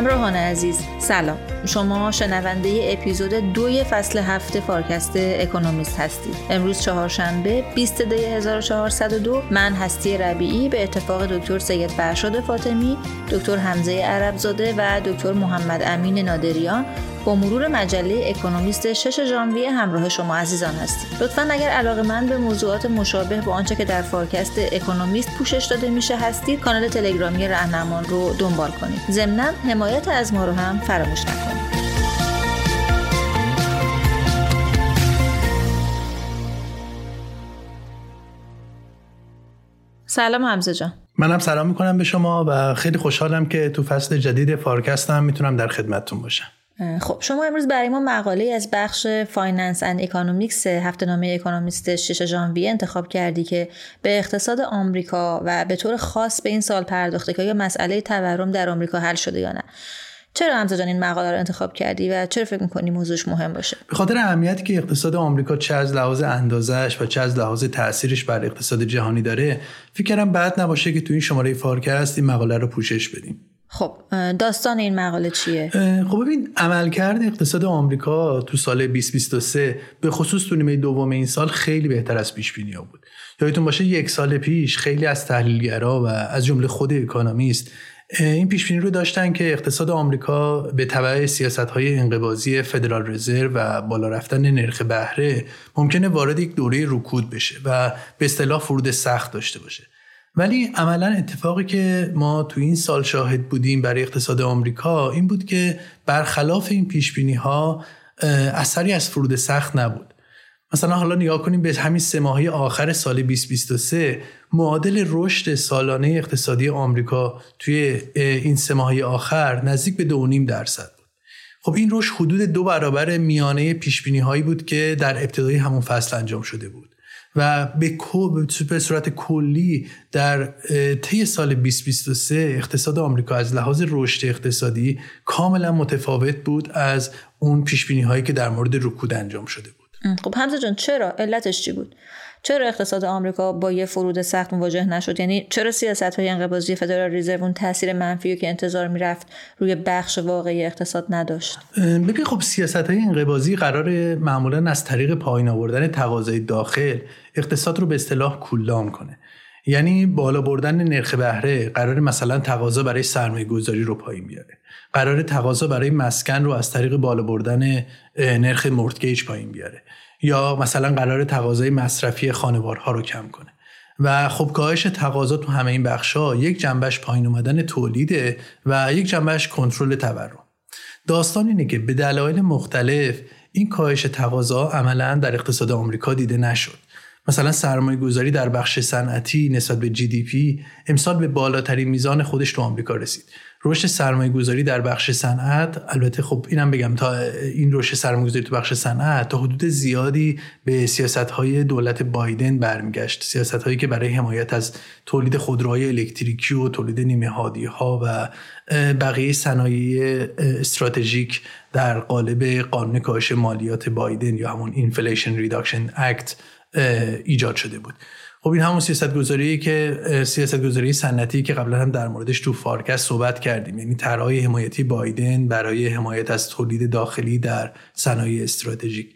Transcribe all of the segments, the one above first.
همراهان عزیز سلام. شما شنونده اپیزود دوی فصل هفت فارکست اکونومیست هستید. امروز چهارشنبه 20 دی 1402 من هستی ربیعی به اتفاق دکتر سید فرشاد فاطمی دکتر حمزه عربزاده و دکتر محمد امین نادریان با مرور مجله اکونومیست 6 ژانویه همراه شما عزیزان هستیم. لطفا اگر علاقه‌مند به موضوعات مشابه با آنچه که در فارکست اکونومیست پوشش داده میشه هستید کانال تلگرامی رهنمان رو دنبال کنید. ضمنا حمایت از ما رو هم فراموش نکنید. سلام حمزه جان. منم سلام می‌کنم به شما و خیلی خوشحالم که تو فصل جدید فارکستم می‌تونم در خدمتتون باشم. خب شما امروز برای ما مقاله از بخش Finance and Economics هفته نامه اکونومیست 6 ژانویه انتخاب کردی که به اقتصاد آمریکا و به طور خاص به این سوال پرداخته که آیا مسئله تورم در آمریکا حل شده یا نه. چرا حمزه این مقاله رو انتخاب کردی و چرا فکر می‌کنی موضوعش مهم باشه؟ به خاطر اهمیتی که اقتصاد آمریکا چه از لحاظ اندازش و چه از لحاظ تاثیرش بر اقتصاد جهانی داره فکر کردم بعد نباشه که تو این شماره فارکست این مقاله رو پوشش بدیم. خب داستان این مقاله چیه؟ خب ببین عملکرد اقتصاد آمریکا تو سال 2023 به خصوص تو نیمه دوم این سال خیلی بهتر از پیش بینی ها بود. یادتون باشه یک سال پیش خیلی از تحلیلگرا و از جمله خود اکونومیست این پیش بینی رو داشتن که اقتصاد آمریکا به تبع سیاست های انقباضی فدرال رزرو و بالا رفتن نرخ بهره ممکنه وارد یک دوره رکود بشه و به اصطلاح فرود سخت داشته باشه. ولی عملا اتفاقی که ما تو این سال شاهد بودیم برای اقتصاد آمریکا این بود که برخلاف این پیش بینی ها اثری از فرود سخت نبود. مثلا حالا نگاه کنیم به همین سه ماهی آخر سال 2023 معادل رشد سالانه اقتصادی آمریکا توی این سه ماهی آخر نزدیک به 2.5 درصد بود. خب این رشد حدود دو برابر میانه پیش بینی هایی بود که در ابتدای همون فصل انجام شده بود. و به به صورت کلی در طی سال 2023 اقتصاد آمریکا از لحاظ رشد اقتصادی کاملا متفاوت بود از اون پیش هایی که در مورد رکود انجام شده بود. خب حمزه جان چرا؟ علتش چی بود؟ چرا اقتصاد آمریکا با یه فرود سخت مواجه نشد؟ یعنی چرا سیاست های انقباضی فدرال رزرو اون تاثیر منفی که انتظار می‌رفت روی بخش واقعی اقتصاد نداشت؟ ببین خب سیاست های انقباضی قرار معمولا از طریق پایین آوردن تقاضای داخل اقتصاد رو به اصطلاح کولدان کنه. یعنی بالا بردن نرخ بهره قرار مثلا تقاضا برای سرمایه گذاری رو پایین بیاره. قرار تقاضا برای مسکن رو از طریق بالا بردن نرخ مورتگیج پایین بیاره. یا مثلا قرار تقاضای مصرفی خانوارها رو کم کنه. و خب کاهش تقاضا تو همه این بخشا یک جنبش پایین اومدن تولیده و یک جنبش کنترل تورم. داستان اینه که به دلایل مختلف این کاهش تقاضا عملا در اقتصاد آمریکا دیده نشد. مثلا سرمایه گذاری در بخش صنعتی نسبت به جی دی پی امسال به بالاترین میزان خودش تو آمریکا رسید. رشد سرمایه گذاری در بخش صنعت البته خب اینم بگم تا این رشد سرمایه گذاری تو بخش صنعت تا حدود زیادی به سیاست های دولت بایدن برمیگشت. سیاست هایی که برای حمایت از تولید خودروهای الکتریکی و تولید نیمه هادی ها و بقیه صنایع استراتژیک در قالب قانون کاهش مالیات بایدن یا همون Inflation Reduction Act ایجاد شده بود. خب این همون سیاست گذاری که سیاست گذاری سنتی که قبلا هم در موردش تو فارکست صحبت کردیم. یعنی طرحهای حمایتی بایدن برای حمایت از تولید داخلی در صنایع استراتژیک.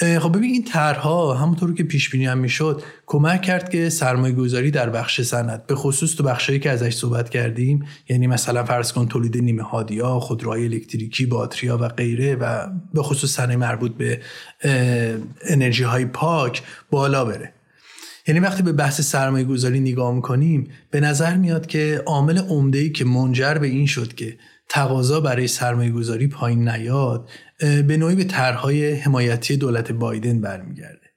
خب ببین این طرحها همونطور که پیش بینی هم می‌شد کمک کرد که سرمایه گذاری در بخش صنعت به خصوص تو بخشی که ازش صحبت کردیم یعنی مثلا فرض کن تولید نیمه هادیا خودروهای الکتریکی باتریا و غیره و به خصوص صنایع مربوط به انرژی های پاک بالا بره. یعنی وقتی به بحث سرمایه گذاری نگاه می‌کنیم به نظر میاد که عامل عمده که منجر به این شد که تقاضا برای سرمایه گذاری پایین نیاد به نوعی به طرحهای حمایتی دولت بایدن برمیگرده.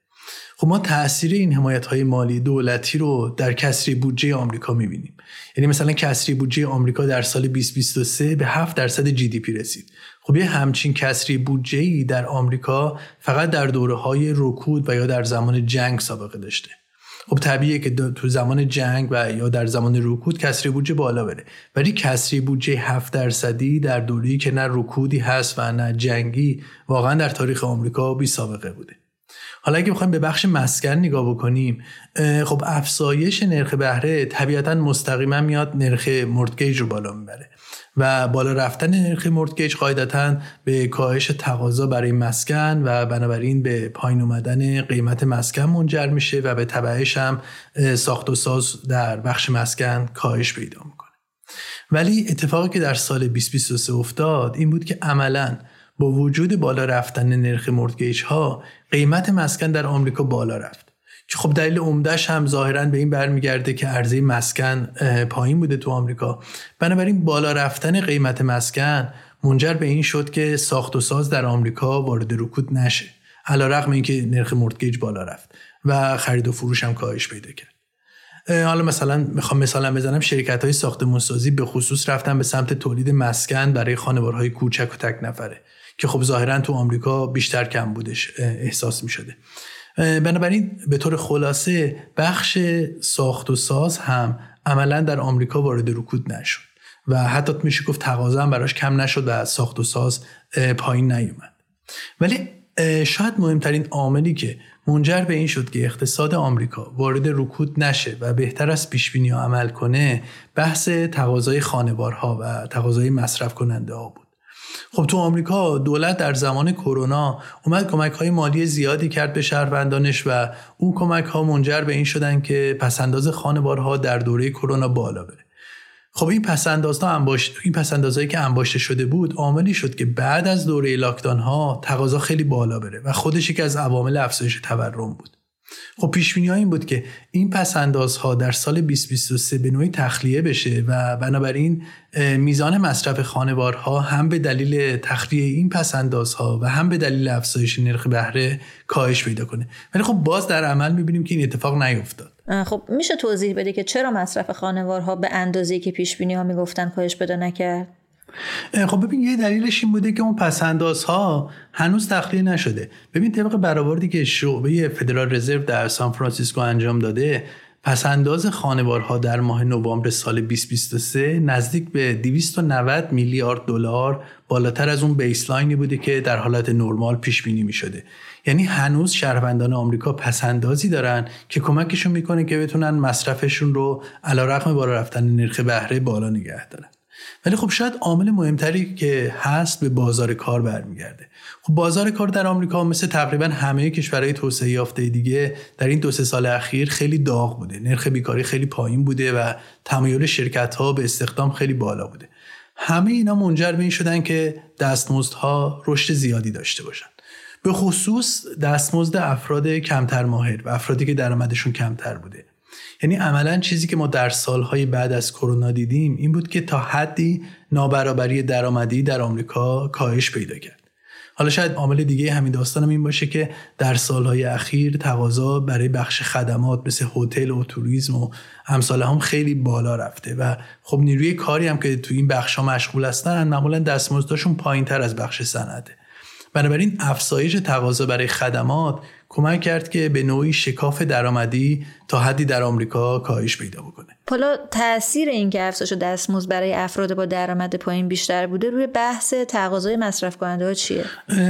خب ما تاثیر این حمایت های مالی دولتی رو در کسری بودجه آمریکا می‌بینیم. یعنی مثلا کسری بودجه آمریکا در سال 2023 به 7 درصد جی دی پی رسید. خب یه همچین کسری بودجه ای در آمریکا فقط در دوره های رکود و یا در زمان جنگ سابقه داشته. خب طبیعیه که تو زمان جنگ و یا در زمان رکود کسری بودجه بالا بره. ولی کسری بودجه 7 درصدی در دوری که نه رکودی هست و نه جنگی واقعا در تاریخ آمریکا بی سابقه بوده. حالا اگه بخوایم به بخش مسکن نگاه بکنیم خب افزایش نرخ بهره طبیعتا مستقیما میاد نرخ مورتگیج رو بالا می‌بره. و بالا رفتن نرخ مورتگیج قاعدتا به کاهش تقاضا برای مسکن و بنابراین به پایین اومدن قیمت مسکن منجر میشه و به تبعش هم ساخت و ساز در بخش مسکن کاهش پیدا می‌کنه. ولی اتفاقی که در سال 2023 افتاد این بود که عملا با وجود بالا رفتن نرخ مورتگیج ها قیمت مسکن در آمریکا بالا رفت. که خب دلیل عمدهش هم ظاهرا به این برمیگرده که عرضه مسکن پایین بوده تو آمریکا. بنابراین بالا رفتن قیمت مسکن منجر به این شد که ساخت و ساز در آمریکا وارد رکود نشه علا رقم اینکه نرخ مورتگیج بالا رفت و خرید و فروش هم کاهش پیدا کرد. حالا مثلا می‌خوام مثلا بزنم شرکت های ساختمون سازی به خصوص رفتن به سمت تولید مسکن برای خانوارهای کوچک و تک نفره که خب ظاهرا تو آمریکا بیشتر کم بودش احساس می شده بنابراین به طور خلاصه بخش ساخت و ساز هم عملا در آمریکا وارد رکود نشد و حتی میشه گفت تقاضا هم براش کم نشد و ساخت و ساز پایین نیومد. ولی شاید مهمترین عاملی که منجر به این شد که اقتصاد آمریکا وارد رکود نشه و بهتر از پیش بینی عمل کنه بحث تقاضای خانوارها و تقاضای مصرف کننده ها بود. خب تو آمریکا دولت در زمان کرونا اومد کمک های مالی زیادی کرد به شهروندانش و اون کمک ها منجر به این شدن که پسنداز خانوارها در دوره کرونا بالا بره. خب این پسندازها انباشت این پسندازهایی که انباشته شده بود عاملی شد که بعد از دوره لاکدان ها تقاضا خیلی بالا بره و خودش یکی از عوامل افزایش تورم بود. خب پیش ها این بود که این پس ها در سال 2023 به نوعی تخلیه بشه و بنابراین میزان مصرف خانوارها هم به دلیل تخلیه این پس ها و هم به دلیل افزایش نرخ بهره کاهش پیدا کنه. ولی خب باز در عمل می‌بینیم که این اتفاق نیفتاد. خب میشه توضیح بده که چرا مصرف خانوارها به اندازه‌ای که پیش بینی ها می‌گفتن کاهش پیدا نکرد؟ خب ببین یه دلیلش این بوده که اون پسندازها هنوز تخلیه نشده. ببین طبق برآوردی که شعبه فدرال رزرو در سان فرانسیسکو انجام داده پسنداز خانوارها در ماه نوامبر سال 2023 نزدیک به 290 میلیارد دلار بالاتر از اون بیسلاینی بوده که در حالت نرمال پیش بینی می شده یعنی هنوز شهروندان آمریکا پسندازی دارن که کمکشون می‌کنه که بتونن مصرفشون رو علیرغم بالا رفتن نرخ بهره بالا نگه دارن. ولی خب شاید عامل مهمتری که هست به بازار کار برمیگرده. خب بازار کار در آمریکا مثل تقریبا همه کشورهای توسعه یافته دیگه در این دو سه سال اخیر خیلی داغ بوده. نرخ بیکاری خیلی پایین بوده و تمایل شرکت ها به استخدام خیلی بالا بوده. همه اینا منجر به این شدن که دستمزدها رشد زیادی داشته باشن. به خصوص دستمزد افراد کمتر ماهر و افرادی که درآمدشون کمتر بوده. یعنی عملا چیزی که ما در سالهای بعد از کرونا دیدیم این بود که تا حدی نابرابری درآمدی در آمریکا کاهش پیدا کرد. حالا شاید عامل دیگه همین داستانم این باشه که در سالهای اخیر تقاضا برای بخش خدمات مثل هتل و توریسم و امثال هم خیلی بالا رفته و خب نیروی کاری هم که تو این بخش ها مشغول هستن معمولا دستمزدشون پایین تر از بخش صنعته. بنابراین افزایش تقاضا برای خدمات کمک کرد که به نوعی شکاف درآمدی تا حدی در آمریکا کاهش پیدا بکنه. حالا تاثیر این که افزایش دستمزد برای افراد با درآمد پایین بیشتر بوده روی بحث تقاضای مصرف کننده ها چیه؟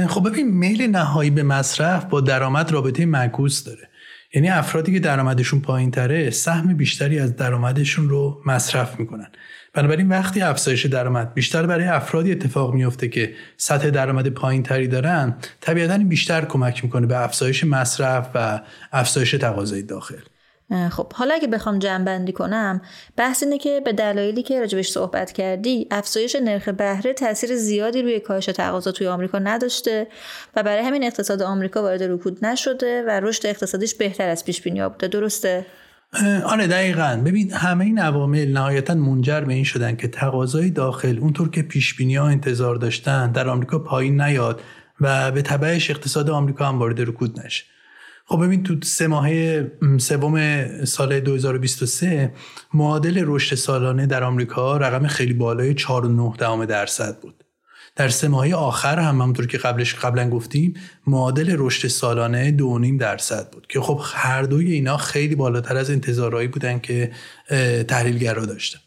خب ببین میل نهایی به مصرف با درآمد رابطه معکوس داره. یعنی افرادی که درآمدشون پایین تره سهم بیشتری از درآمدشون رو مصرف می‌کنن بنابراین وقتی افزایش درآمد بیشتر برای افرادی اتفاق میفته که سطح درآمد پایین تری دارن طبیعتا بیشتر کمک می‌کنه به افزایش مصرف و افزایش تقاضای داخل. خب حالا اگه بخوام جمع کنم بحث اینه که به دلایلی که راجبش صحبت کردی افزایش نرخ بهره تاثیر زیادی روی کاهش تقاضا توی آمریکا نداشته و برای همین اقتصاد آمریکا وارد رکود نشده و رشد اقتصادیش بهتر از پیش بینی بوده درسته؟ آره دقیقا. ببین همه این عوامل نهایتا منجر به این شدن که تقاضای داخل اونطور که پیش بینی ها انتظار داشتن در آمریکا پایین نیاد و به تبعش اقتصاد آمریکا هم وارد رکود نشه. خب ببین تو سه ماهه سوم سال 2023 معادل رشد سالانه در آمریکا رقم خیلی بالای 4.9 درصد بود. در سه ماهه آخر هم همونطور که قبلش قبلا گفتیم معادل رشد سالانه 2.5 درصد بود که خب هر دوی اینا خیلی بالاتر از انتظارهایی بودن که تحلیلگرا داشتن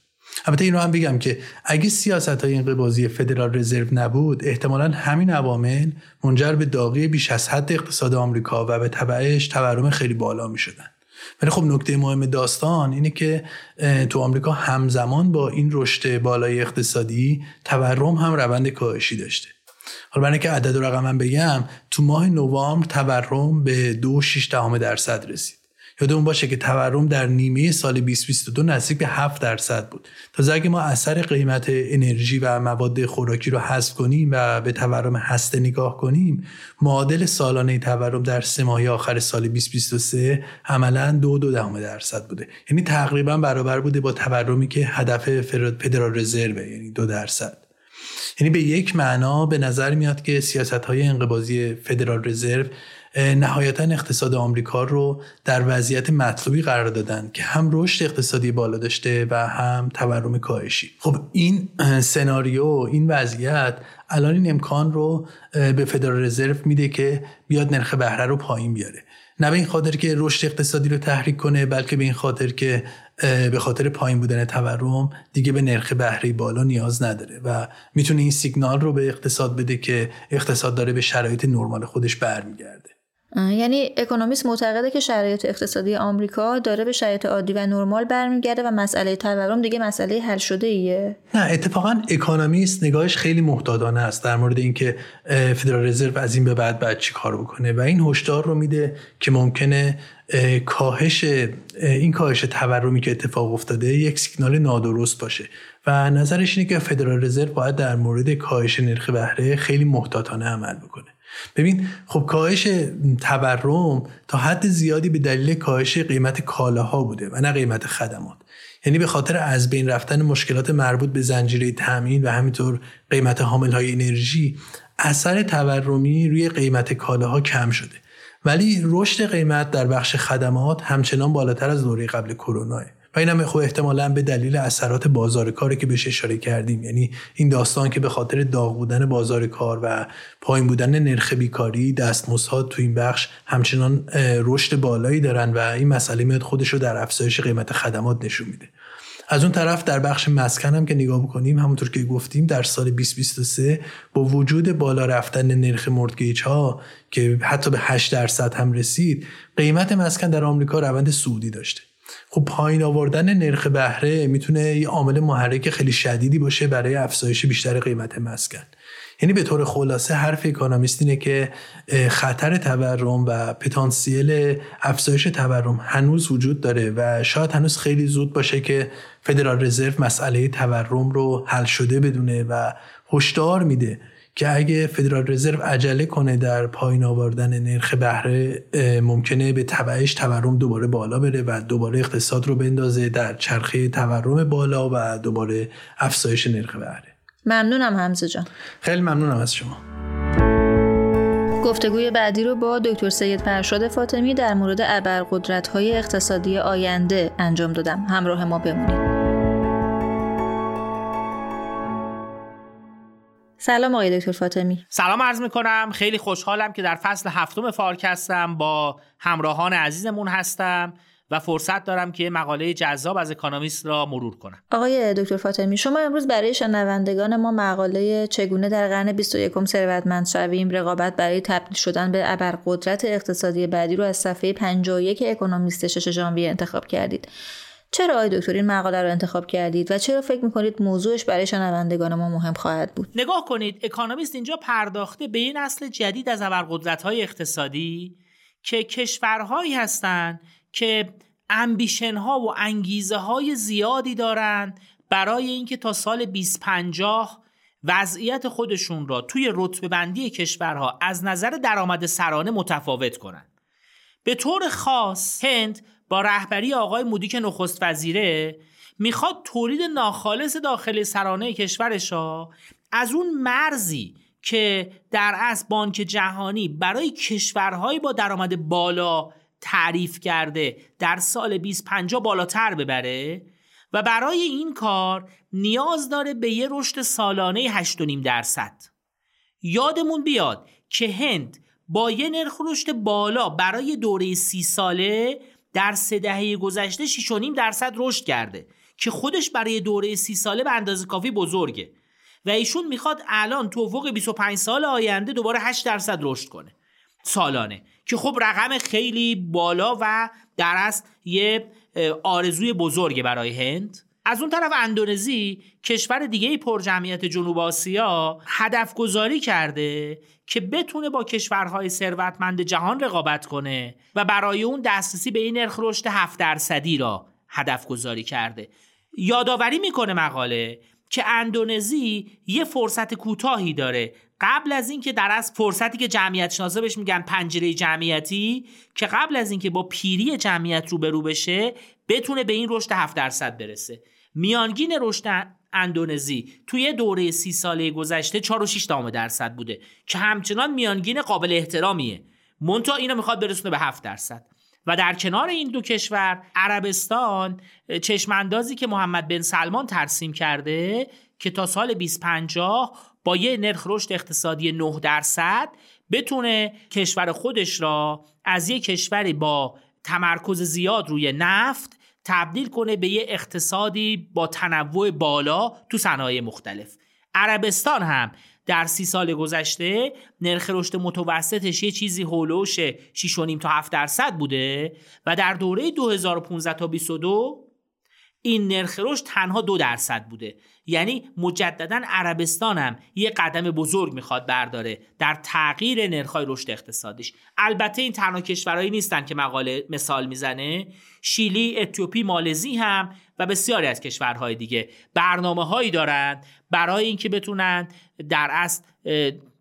البته این رو هم بگم که اگه سیاست های انقباضی فدرال رزرو نبود احتمالا همین عوامل منجر به داغی بیش از حد اقتصاد آمریکا و به تبعش تورم خیلی بالا می شدن. ولی خب نکته مهم داستان اینه که تو آمریکا همزمان با این رشد بالای اقتصادی تورم هم روند کاهشی داشته. حالا برای که عدد و رقم بگم تو ماه نوامبر تورم به 2.6 درصد رسید. یادمون باشه که تورم در نیمه سال 2022 نزدیک به 7 درصد بود. تا اگه ما اثر قیمت انرژی و مواد خوراکی رو حذف کنیم و به تورم هسته نگاه کنیم معادل سالانه تورم در سه ماه آخر سال 2023 عملا دو دو دهم درصد بوده. یعنی تقریبا برابر بوده با تورمی که هدف فدرال رزرو یعنی دو درصد. یعنی به یک معنا به نظر میاد که سیاست های انقباضی فدرال رزرو نهایتا اقتصاد آمریکا رو در وضعیت مطلوبی قرار دادن که هم رشد اقتصادی بالا داشته و هم تورم کاهشی. خب این سناریو این وضعیت الان این امکان رو به فدرال رزرو میده که بیاد نرخ بهره رو پایین بیاره. نه به این خاطر که رشد اقتصادی رو تحریک کنه بلکه به این خاطر که به خاطر پایین بودن تورم دیگه به نرخ بهره بالا نیاز نداره و می‌تونه این سیگنال رو به اقتصاد بده که اقتصاد داره به شرایط نرمال خودش برمیگرده. یعنی اکونومیست معتقده که شرایط اقتصادی آمریکا داره به شرایط عادی و نرمال برمیگرده و مسئله تورم دیگه مسئله حل شده ایه نه اتفاقا اکونومیست نگاهش خیلی محتاطانه است در مورد اینکه فدرال رزرو از این به بعد بعد چی کار بکنه. و این هشدار رو میده که ممکنه کاهش این کاهش تورمی که اتفاق افتاده یک سیگنال نادرست باشه. و نظرش اینه که فدرال رزرو باید در مورد کاهش نرخ بهره خیلی محتاطانه عمل بکنه. ببین خب کاهش تورم تا حد زیادی به دلیل کاهش قیمت کالاها بوده و نه قیمت خدمات. یعنی به خاطر از بین رفتن مشکلات مربوط به زنجیره تامین و همینطور قیمت حامل های انرژی اثر تورمی روی قیمت کالاها کم شده. ولی رشد قیمت در بخش خدمات همچنان بالاتر از دوره قبل کرونا. و این هم خب احتمالا به دلیل اثرات بازار کاری که بهش اشاره کردیم. یعنی این داستان که به خاطر داغ بودن بازار کار و پایین بودن نرخ بیکاری دستمزدها تو این بخش همچنان رشد بالایی دارن و این مسئله میاد خودش رو در افزایش قیمت خدمات نشون میده. از اون طرف در بخش مسکن هم که نگاه بکنیم همونطور که گفتیم در سال 2023 با وجود بالا رفتن نرخ مورتگیج ها که حتی به 8 درصد هم رسید قیمت مسکن در آمریکا روند سعودی داشته. خب پایین آوردن نرخ بهره می‌تونه یه عامل محرک خیلی شدیدی باشه برای افزایش بیشتر قیمت مسکن. یعنی به طور خلاصه حرف اکانومیست اینه که خطر تورم و پتانسیل افزایش تورم هنوز وجود داره و شاید هنوز خیلی زود باشه که فدرال رزرو مسئله تورم رو حل شده بدونه و هشدار میده. که اگه فدرال رزرو عجله کنه در پایین آوردن نرخ بهره ممکنه به تبعش تورم دوباره بالا بره و دوباره اقتصاد رو بندازه در چرخه تورم بالا و دوباره افزایش نرخ بهره. ممنونم حمزه جان. خیلی ممنونم از شما. گفتگوی بعدی رو با دکتر سید فرشاد فاطمی در مورد ابرقدرت های اقتصادی آینده انجام دادم. همراه ما بمونید. سلام آقای دکتر فاطمی. سلام عرض می‌کنم. خیلی خوشحالم که در فصل هفتم فارکستم با همراهان عزیزمون هستم و فرصت دارم که مقاله جذاب از اکانومیست را مرور کنم. آقای دکتر فاطمی شما امروز برای شنوندگان ما مقاله چگونه در قرن 21 ثروتمند شویم رقابت برای تبدیل شدن به ابرقدرت اقتصادی بعدی رو از صفحه 51 اکونومیست 6 ژانویه انتخاب کردید؟ چرا آقای دکتر این مقاله رو انتخاب کردید و چرا فکر می‌کنید موضوعش برای شنوندگان ما مهم خواهد بود نگاه کنید اکانومیست اینجا پرداخته به این اصل جدید از ابرقدرت های اقتصادی که کشورهایی هستند که امبیشن ها و انگیزه های زیادی دارند برای اینکه تا سال 2050 وضعیت خودشون را توی رتبه بندی کشورها از نظر درآمد سرانه متفاوت کنند. به طور خاص هند با رهبری آقای مودی که نخست وزیره می‌خواد تولید ناخالص داخل سرانه کشورش از اون مرزی که در اصل بانک جهانی برای کشورهای با درآمد بالا تعریف کرده در سال 2050 بالاتر ببره و برای این کار نیاز داره به یه رشد سالانه 8.5 درصد. یادمون بیاد که هند با یه نرخ رشد بالا برای دوره سی ساله در سه دهه گذشته 6.5 درصد رشد کرده که خودش برای دوره سی ساله به اندازه کافی بزرگه و ایشون می‌خواد الان تو افق 25 سال آینده دوباره 8 درصد رشد کنه سالانه که خب رقم خیلی بالا و در اصل یه آرزوی بزرگه برای هند. از اون طرف اندونزی کشور دیگه پر جمعیت جنوب آسیا هدف گذاری کرده که بتونه با کشورهای ثروتمند جهان رقابت کنه و برای اون دسترسی به این نرخ رشد 7 درصدی را هدف گذاری کرده. یادآوری می‌کنه مقاله که اندونزی یه فرصت کوتاهی داره. قبل از اینکه در از فرصتی که جمعیت شناسا بهش میگن پنجره جمعیتی که قبل از اینکه با پیری جمعیت روبرو بشه بتونه به این رشد 7 درصد برسه. میانگین رشد اندونزی. توی دوره سی ساله گذشته 4.6 درصد بوده که همچنان میانگین قابل احترامیه. مونتا اینو می‌خواد برسونه به 7 درصد. و در کنار این دو کشور عربستان چشماندازی که محمد بن سلمان ترسیم کرده که تا سال 2050 با یه نرخ رشد اقتصادی 9 درصد بتونه کشور خودش را از یک کشوری با تمرکز زیاد روی نفت تبدیل کنه به یه اقتصادی با تنوع بالا تو صنایع مختلف. عربستان هم در سی سال گذشته نرخ رشد متوسطش یه چیزی هولوش 6.5 تا 7 درصد بوده و در دوره 2015 تا 22 این نرخ رشد تنها دو درصد بوده. یعنی مجددا عربستان هم یه قدم بزرگ می‌خواد برداره در تغییر نرخهای رشد اقتصادیش. البته این تنها کشورهایی نیستن که مقاله مثال می‌زنه. شیلی اتیوپی مالزی هم و بسیاری از کشورهای دیگه. برنامه هایی دارند برای اینکه بتونن در اصل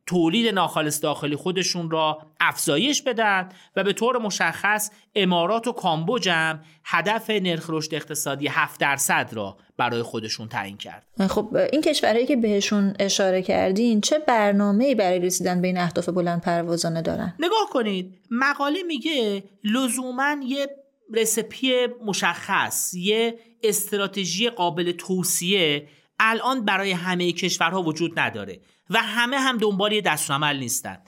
تولید ناخالص داخلی خودشون را افزایش بدن و به طور مشخص امارات و کامبوج هم هدف نرخ رشد اقتصادی 7 درصد را برای خودشون تعیین کرد. خب این کشورهایی که بهشون اشاره کردین چه برنامه‌ای برای رسیدن به این اهداف بلند پروازانه دارن؟ نگاه کنید مقاله میگه لزوما یه رسپی مشخص یه استراتژی قابل توصیه الان برای همه کشورها وجود نداره و همه هم دنبال یه دستورالعمل نیستن.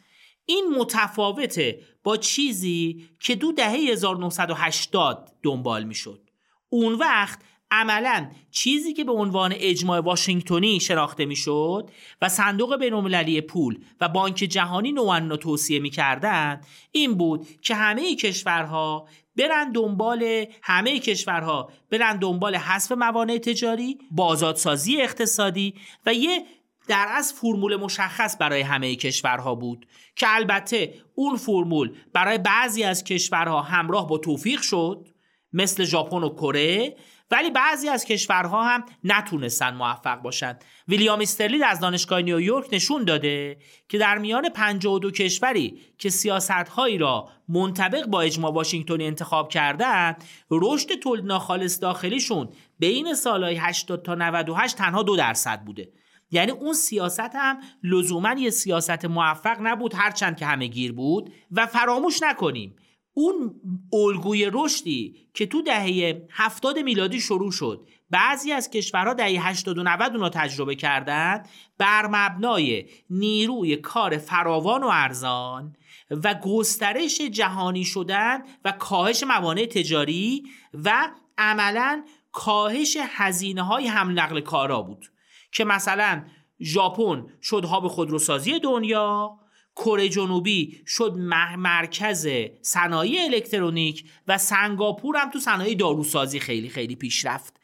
این متفاوته با چیزی که دو دهه 1980 دنبال می‌شد. اون وقت عملا چیزی که به عنوان اجماع واشنگتنی شناخته می‌شد و صندوق بینالمللی پول و بانک جهانی نوعا توصیه می‌کردند این بود که همه کشورها برن دنبال همه کشورها برن دنبال حذف موانع تجاری بازادسازی اقتصادی و یه در از فرمول مشخص برای همه کشورها بود که البته اون فرمول برای بعضی از کشورها همراه با توفیق شد مثل ژاپن و کره ولی بعضی از کشورها هم نتونستن موفق باشند ویلیام استرلید از دانشگاه نیویورک نشون داده که در میان 52 کشوری که سیاستهایی را منطبق با اجماع واشنگتنی انتخاب کردند رشد تولید ناخالص داخلیشون بین سالهای 80 تا 98 تنها دو درصد بوده. یعنی اون سیاست هم لزوما یه سیاست موفق نبود هرچند که همه گیر بود و فراموش نکنیم. اون الگوی رشدی که تو دهه هفتاد میلادی شروع شد بعضی از کشورها دهه 80 و 90 اونو تجربه کردند بر مبنای نیروی کار فراوان و ارزان و گسترش جهانی شدن و کاهش موانع تجاری و عملا کاهش هزینه های هم نقل کارا بود. که مثلا ژاپن شد هاب خودروسازی دنیا کره جنوبی شد مرکز صنایع الکترونیک و سنگاپور هم تو صنایع داروسازی خیلی خیلی پیشرفت.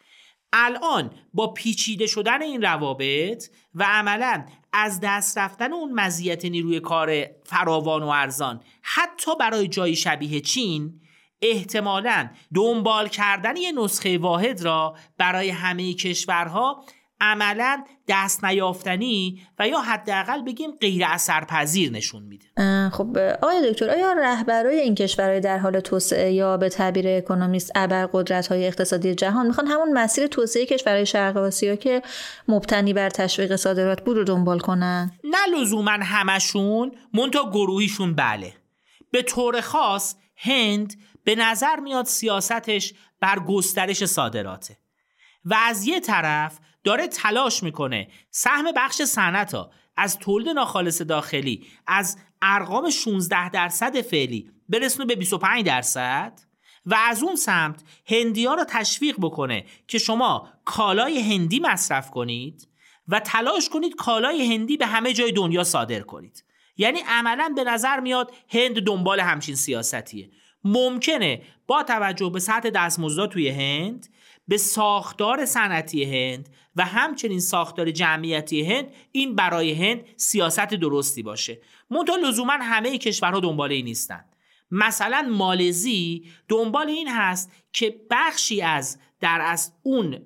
الان با پیچیده شدن این روابط و عملا از دست رفتن اون مزیت نیروی کار فراوان و ارزان حتی برای جای شبیه چین احتمالا دنبال کردن یه نسخه واحد را برای همه کشورها عملا دست نیافتنی و یا حداقل بگیم غیر اثرپذیر نشون میده. خب آقای دکتر آیا رهبرای این کشورهای در حال توسعه یا به تعبیر اکونومیست ابر قدرت های اقتصادی جهان می‌خوان همون مسیر توسعه کشورهای شرق آسیا که مبتنی بر تشویق صادرات بود رو دنبال کنن؟ نه لزوما همشون مونتا گروهیشون بله. به طور خاص هند به نظر میاد سیاستش بر گسترش صادراته. و از یه طرف داره تلاش می‌کنه. سهم بخش صنعت ها از تولید ناخالص داخلی از ارقام 16 درصد فعلی برسونه به 25 درصد و از اون سمت هندی ها رو تشویق بکنه که شما کالای هندی مصرف کنید و تلاش کنید کالای هندی به همه جای دنیا صادر کنید. یعنی عملا به نظر میاد هند دنبال همچین سیاستیه ممکنه با توجه به سطح دستمزدها توی هند به ساختار صنعتی هند و همچنین ساختار جمعیتی هند این برای هند سیاست درستی باشه. منتها لزوما همه کشورها دنبال این نیستن. مثلا مالزی دنبال این هست که بخشی از در از اون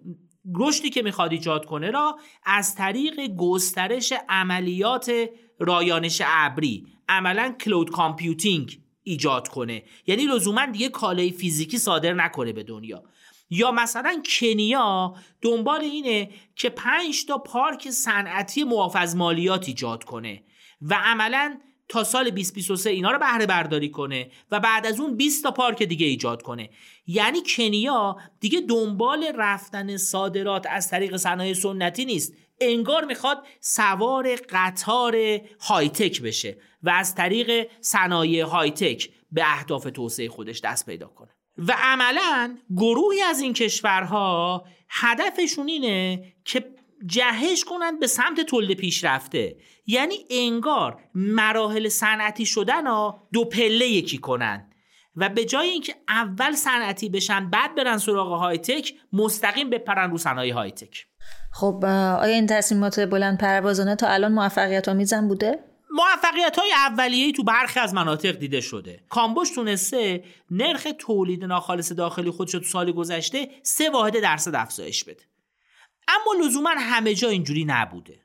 رشدی که می‌خواد ایجاد کنه را از طریق گسترش عملیات رایانش ابری عملا cloud computing ایجاد کنه. یعنی لزوما دیگه کالای فیزیکی صادر نکنه به دنیا. یا مثلا کنیا دنبال اینه که پنج تا پارک صنعتی معاف از مالیات ایجاد کنه و عملا تا سال 2023 اینا رو بهره برداری کنه و بعد از اون 20 تا پارک دیگه ایجاد کنه. یعنی کنیا دیگه دنبال رفتن صادرات از طریق صنایع سنتی نیست. انگار می‌خواد سوار قطار هایتک بشه و از طریق صنایع هایتک به اهداف توسعه خودش دست پیدا کنه. و عملا گروهی از این کشورها هدفشون اینه که جهش کنند به سمت تولید پیشرفته. یعنی انگار مراحل صنعتی شدن ها دو پله یکی کنن. و به جای اینکه اول صنعتی بشن بعد برن سراغ های تک مستقیم بپرن رو صنایع های تک خب آیا این تصمیمات بلند پروازانه تا الان موفقیت آمیزن بوده؟ موفقیت های اولیه‌ای تو برخی از مناطق دیده شده. کامبوش تونسته نرخ تولید ناخالص داخلی خودش تو سال گذشته سه واحد درصد افزایش بده. اما لزوما همه جا اینجوری نبوده.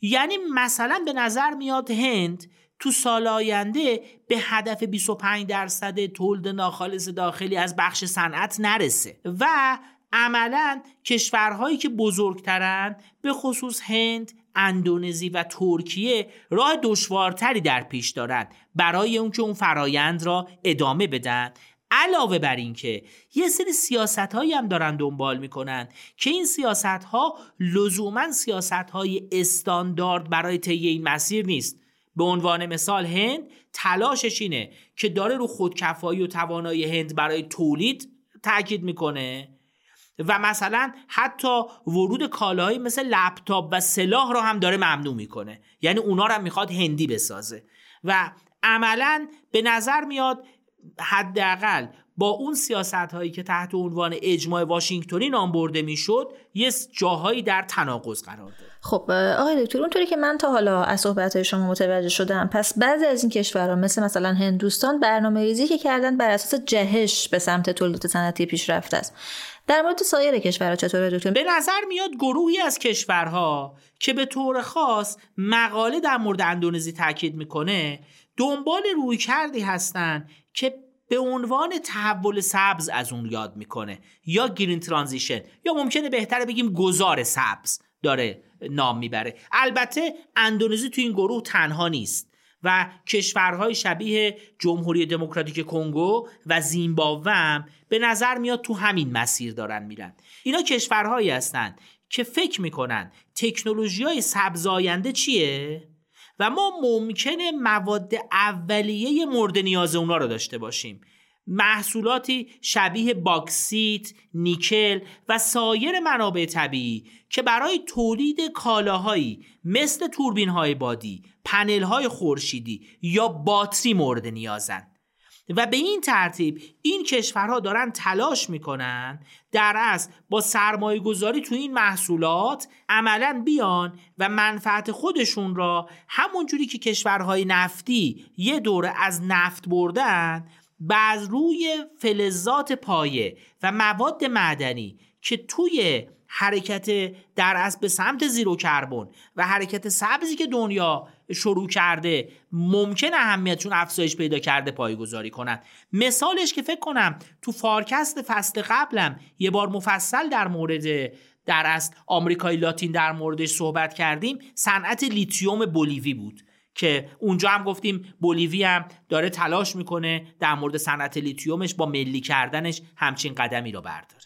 یعنی مثلا به نظر میاد هند تو سال آینده به هدف 25 درصد تولید ناخالص داخلی از بخش صنعت نرسه و عملا کشورهایی که بزرگترن به خصوص هند اندونزی و ترکیه راه دشوارتری در پیش دارند. برای اون که اون فرایند را ادامه بدن. علاوه بر اینکه یه سری سیاست هایی هم دارن دنبال می‌کنن که این سیاست ها لزوما سیاست های استاندارد برای طی این مسیر نیست. به عنوان مثال هند تلاشش اینه که داره رو خودکفایی و توانایی هند برای تولید تاکید می‌کنه. و مثلا حتی ورود کالاهایی مثل لپتاپ و سلاح رو هم داره ممنوع می‌کنه. یعنی اونا رو می‌خواد هندی بسازه. و عملا به نظر میاد حداقل با اون سیاست هایی که تحت عنوان اجماع واشنگتنی نام برده می‌شد یه جاهایی در تناقض قرار داد. خب آقای دکتر اونطوری که من تا حالا از صحبت شما متوجه شدم پس بعضی از این کشورها مثل مثلا هندوستان برنامه ریزی که کردن بر اساس جهش به سمت تولید صنعتی پیشرفته است. در مورد سایر کشورها چطوره دکتر به نظر میاد گروهی از کشورها که به طور خاص مقاله در مورد اندونزی تاکید می‌کنه دنبال روی کردی هستن که به عنوان تحول سبز از اون یاد می‌کنه یا گرین ترانزیشن یا ممکنه بهتره بگیم گذار سبز داره نام می‌بره. البته اندونزی تو این گروه تنها نیست. و کشورهای شبیه جمهوری دموکراتیک کنگو و زیمبابوه به نظر میاد تو همین مسیر دارن میرن. اینا کشورهایی هستند که فکر می‌کنن تکنولوژی های سبز آینده چیه؟ و ما ممکنه مواد اولیه مورد نیاز اونا رو داشته باشیم. محصولاتی شبیه باکسیت، نیکل و سایر منابع طبیعی که برای تولید کالاهایی مثل توربین های بادی، پنل های خورشیدی یا باتری مورد نیازند. و به این ترتیب این کشورها دارن تلاش می‌کنن در از با سرمایه گذاری تو این محصولات عملا بیان و منفعت خودشون را همونجوری که کشورهای نفتی یه دوره از نفت بردن بر روی فلزات پایه و مواد معدنی که توی حرکت در از به سمت زیرو کربن و حرکت سبزی که دنیا شروع کرده ممکن اهمیتشون افزایش پیدا کرده پایه‌گذاری کنند مثالش که فکر کنم تو فارکست فصل قبلم یه بار مفصل در مورد در از آمریکای لاتین در موردش صحبت کردیم صنعت لیتیوم بولیوی بود. که اونجا هم گفتیم بولیوی هم داره تلاش می‌کنه در مورد صنعت لیتیومش با ملی کردنش همچین قدمی رو برداره.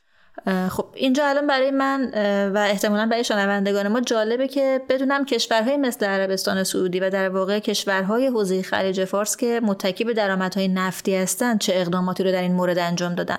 خب اینجا الان برای من و احتمالا برای شنوندگان ما جالبه که بدونم کشورهای مثل عربستان سعودی و در واقع کشورهای حوزه خلیج فارس که متکی به درآمدهای نفتی هستند چه اقداماتی رو در این مورد انجام دادن.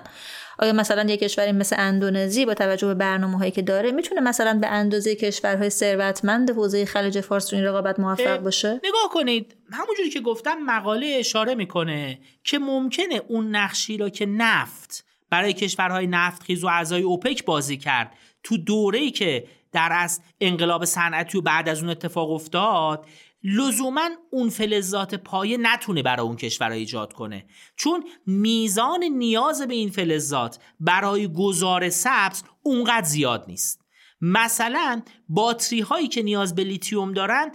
آیا مثلا یک کشوری مثل اندونزی با توجه به برنامه هایی که داره می‌تونه مثلا به اندازه کشورهای ثروتمند حوزه خلیج فارس تو این رقابت موفق باشه؟ نگاه کنید. همونجوری که گفتم مقاله اشاره می‌کنه که ممکنه اون نقشی را که نفت برای کشورهای نفتخیز و اعضای اوپک بازی کرد. تو دوره‌ای که در از انقلاب صنعتی و بعد از اون اتفاق افتاد لزوما اون فلزات پایه نتونه برای اون کشورها ایجاد کنه. چون میزان نیاز به این فلزات برای گذار سبز اونقدر زیاد نیست. مثلا باتری هایی که نیاز به لیتیوم دارن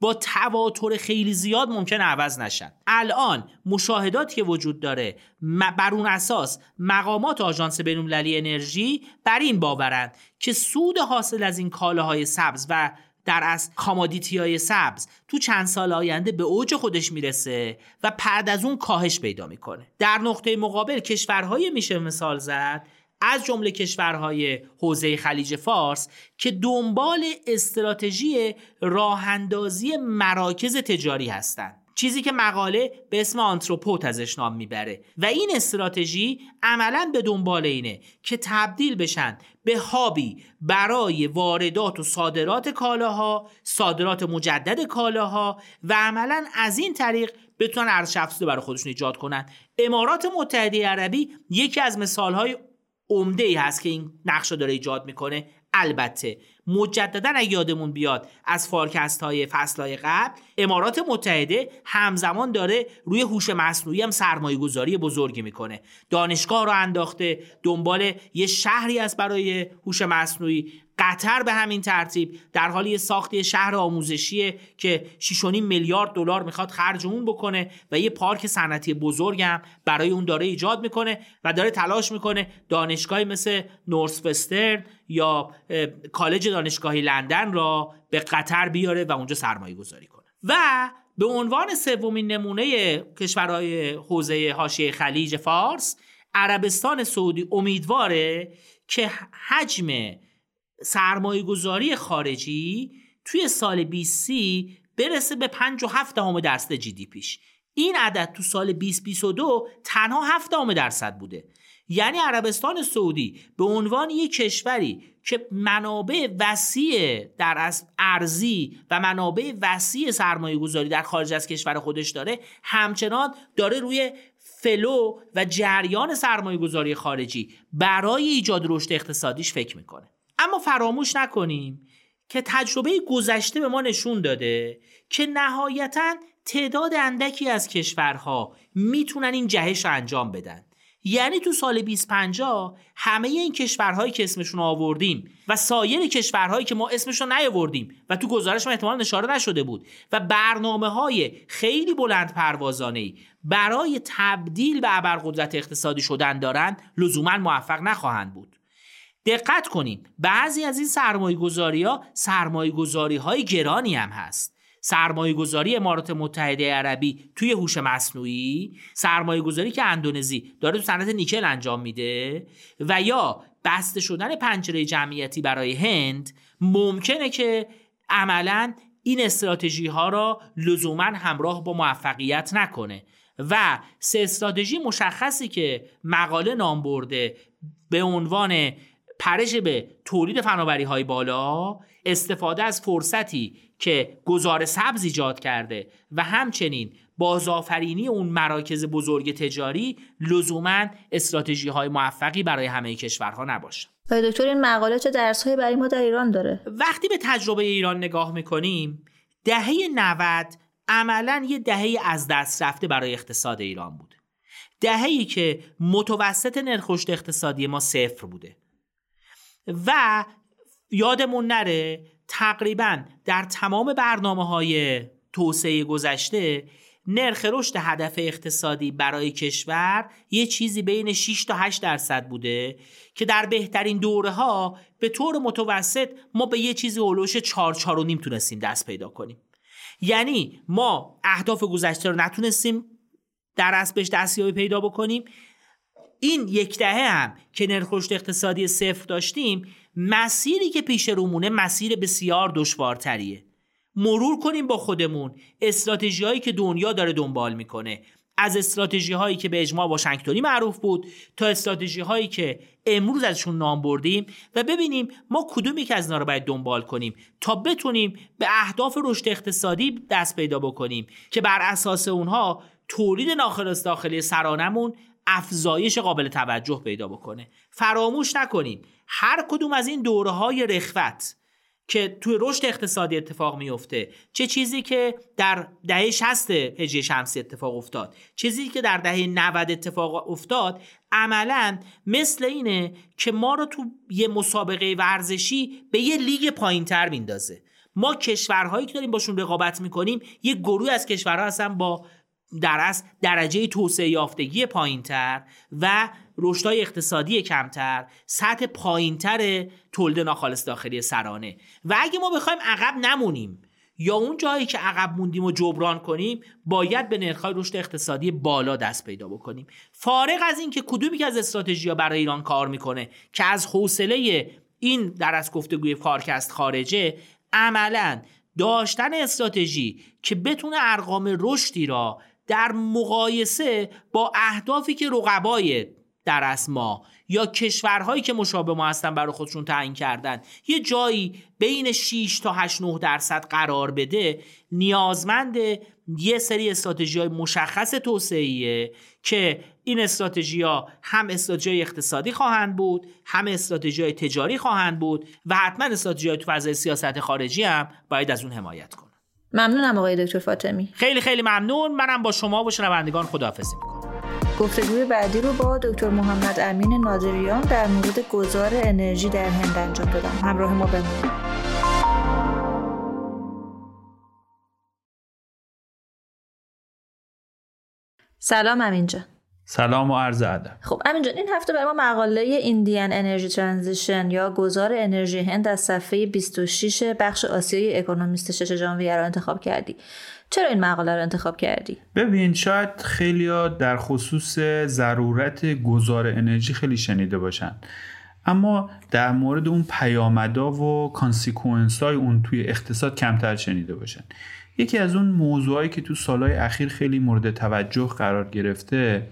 با تواتر خیلی زیاد ممکن عوض نشن. الان مشاهداتی که وجود داره بر اون اساس مقامات آژانس بین‌المللی انرژی بر این باورند که سود حاصل از این کالاهای سبز و در از commodity های سبز تو چند سال آینده به اوج خودش می‌رسه و بعد از اون کاهش پیدا می‌کنه. در نقطه مقابل کشورهایی میشه مثال زد از جمله کشورهای حوزه خلیج فارس که دنبال استراتژی راه‌اندازی مراکز تجاری هستند. چیزی که مقاله به اسم entrepot ازش نام می‌بره و این استراتژی عملا به دنبال اینه که تبدیل بشن به هابی برای واردات و صادرات کالاها صادرات مجدد کالاها و عملا از این طریق بتونن ارزش افزوده برای خودشون ایجاد کنن. امارات متحده عربی یکی از مثالهای عمده ای هست که این نقش داره ایجاد می‌کنه. البته مجددا اگه یادمون بیاد از فارکست های فصل های قبل امارات متحده همزمان داره روی هوش مصنوعی هم سرمایه گذاری بزرگی می‌کنه. دانشگاه رو انداخته دنبال یه شهری است برای هوش مصنوعی. قطر به همین ترتیب در حال یه ساخت شهر آموزشیه که 6.5 میلیارد دلار می‌خواد خرج اون بکنه و یه پارک صنعتی بزرگم برای اون داره ایجاد می‌کنه و داره تلاش می‌کنه دانشگاهی مثل نورس وسترن یا کالج دانشگاهی لندن را به قطر بیاره و اونجا سرمایه گذاری کنه. و به عنوان سومین نمونه کشورهای حوزه حاشیه خلیج فارس عربستان سعودی امیدواره که حجم سرمایه گذاری خارجی توی سال 2030 برسه به 5.7 درصد جی دی پیش. این عدد تو سال 2022 تنها 7 درصد بوده. یعنی عربستان سعودی به عنوان یک کشوری که منابع وسیع در از ارزی و منابع وسیع سرمایه گذاری در خارج از کشور خودش داره همچنان داره روی فلو و جریان سرمایه گذاری خارجی برای ایجاد رشد اقتصادیش فکر می‌کنه. اما فراموش نکنیم که تجربه گذشته به ما نشون داده که نهایتا تعداد اندکی از کشورها می‌تونن این جهش رو انجام بدن. یعنی تو سال 2050 همه این کشورهایی که اسمشون آوردیم و سایر کشورهایی که ما اسمشون نیاوردیم و تو گزارش ما احتمال اشاره نشده بود و برنامه های خیلی بلند پروازانه برای تبدیل به ابرقدرت اقتصادی شدن دارن لزوما موفق نخواهند بود. دقت کنین بعضی از این سرمایه گذاری ها سرمایه گذاری های گرانی هم هست. سرمایه گذاری امارات متحده عربی توی هوش مصنوعی سرمایه گذاری که اندونزی داره تو صنعت نیکل انجام میده و یا بسته شدن پنجره جمعیتی برای هند ممکنه که عملا این استراتژی ها را لزوما همراه با موفقیت نکنه. و سه استراتژی مشخصی که مقاله نام برده به عنوان پرش به تولید فناوری های بالا استفاده از فرصتی که گزار سبز ایجاد کرده و همچنین بازآفرینی اون مراکز بزرگ تجاری لزوما استراتژی های موفقی برای همه کشورها نباشه. دکتر این مقاله چه درس های برای ما در ایران داره؟ وقتی به تجربه ایران نگاه می‌کنیم دهه 90 عملا یه دهه از دست رفته برای اقتصاد ایران بود. دهه‌ای که متوسط نرخ اقتصادی ما صفر بوده. و یادمون نره تقریبا در تمام برنامه های توسعه گذشته نرخ رشد هدف اقتصادی برای کشور یه چیزی بین 6 تا 8 درصد بوده که در بهترین دوره ها به طور متوسط ما به یه چیزی هلوش 4 4 و نیم تونستیم دست پیدا کنیم. یعنی ما اهداف گذشته رو نتونستیم در اصل بهش دستیابی پیدا بکنیم. این یک دهه هم که نرخ رشد اقتصادی صفر داشتیم مسیری که پیش رومونه مسیر بسیار دشوارتریه. مرور کنیم با خودمون استراتژی هایی که دنیا داره دنبال می‌کنه. از استراتژی هایی که به اجماع واشنگتنی معروف بود تا استراتژی هایی که امروز ازشون نام بردیم و ببینیم ما کدوم یک از اینا رو باید دنبال کنیم تا بتونیم به اهداف رشد اقتصادی دست پیدا بکنیم که بر اساس اونها تولید ناخالص داخلی سرانمون افزایش قابل توجه پیدا بکنه. فراموش نکنیم هر کدوم از این دوره های رخوت که توی رشد اقتصادی اتفاق میفته چه چیزی که در دهه 60 هجری شمسی اتفاق افتاد چیزی که در دهه 90 اتفاق افتاد عملا مثل اینه که ما رو تو یه مسابقه ورزشی به یه لیگ پایینتر میندازه. ما کشورهایی که داریم باشون رقابت می‌کنیم یه گروه از کشورها هستن با در از درجه توسعه یافتگی پایینتر و رشدهای اقتصادی کمتر سطح پایینتر تولید ناخالص داخلی سرانه. و اگه ما بخوایم عقب نمونیم یا اون جایی که عقب موندیم و جبران کنیم باید به نرخ‌های رشد اقتصادی بالا دست پیدا بکنیم. فارغ از اینکه کدومی که از استراتژی برای ایران کار می‌کنه که از حوصله این در از گفتگوی کارکست خارجه عملا داشتن استراتژی که بتونه ارقام رشدی را در مقایسه با اهدافی که رقبای در اسما یا کشورهایی که مشابه ما هستن برای خودشون تعیین کردن یه جایی بین 6 تا 8 9 درصد قرار بده نیازمند یه سری استراتژی های مشخص توسعه که این استراتژی ها هم استراتژی اقتصادی خواهند بود هم استراتژی تجاری خواهند بود و حتما استراتژی تو فضای سیاست خارجی هم باید از اون حمایت کنن ممنونم آقای دکتر فاطمی. خیلی خیلی ممنون. منم با شما و شنوندگان خداحافظی می‌کنم. گفتگوی بعدی رو با دکتر محمد امین نادریان در مورد گذار انرژی در هند انجام دادم. همراه ما بمونید. سلام امین جان. سلام و عرض ادب. خب امین جان این هفته برای ما مقاله Indian energy transition یا گذار انرژی هند از صفحه 26 بخش آسیای اکونومیست شش ژانویه رو انتخاب کردی. چرا این مقاله رو انتخاب کردی؟ ببین شاید خیلی در خصوص ضرورت گذار انرژی خیلی شنیده باشن. اما در مورد اون پیامدا و consequence های اون توی اقتصاد کمتر شنیده باشن. یکی از اون موضوعایی که تو سالهای اخیر خیلی مورد توجه قرار گرفته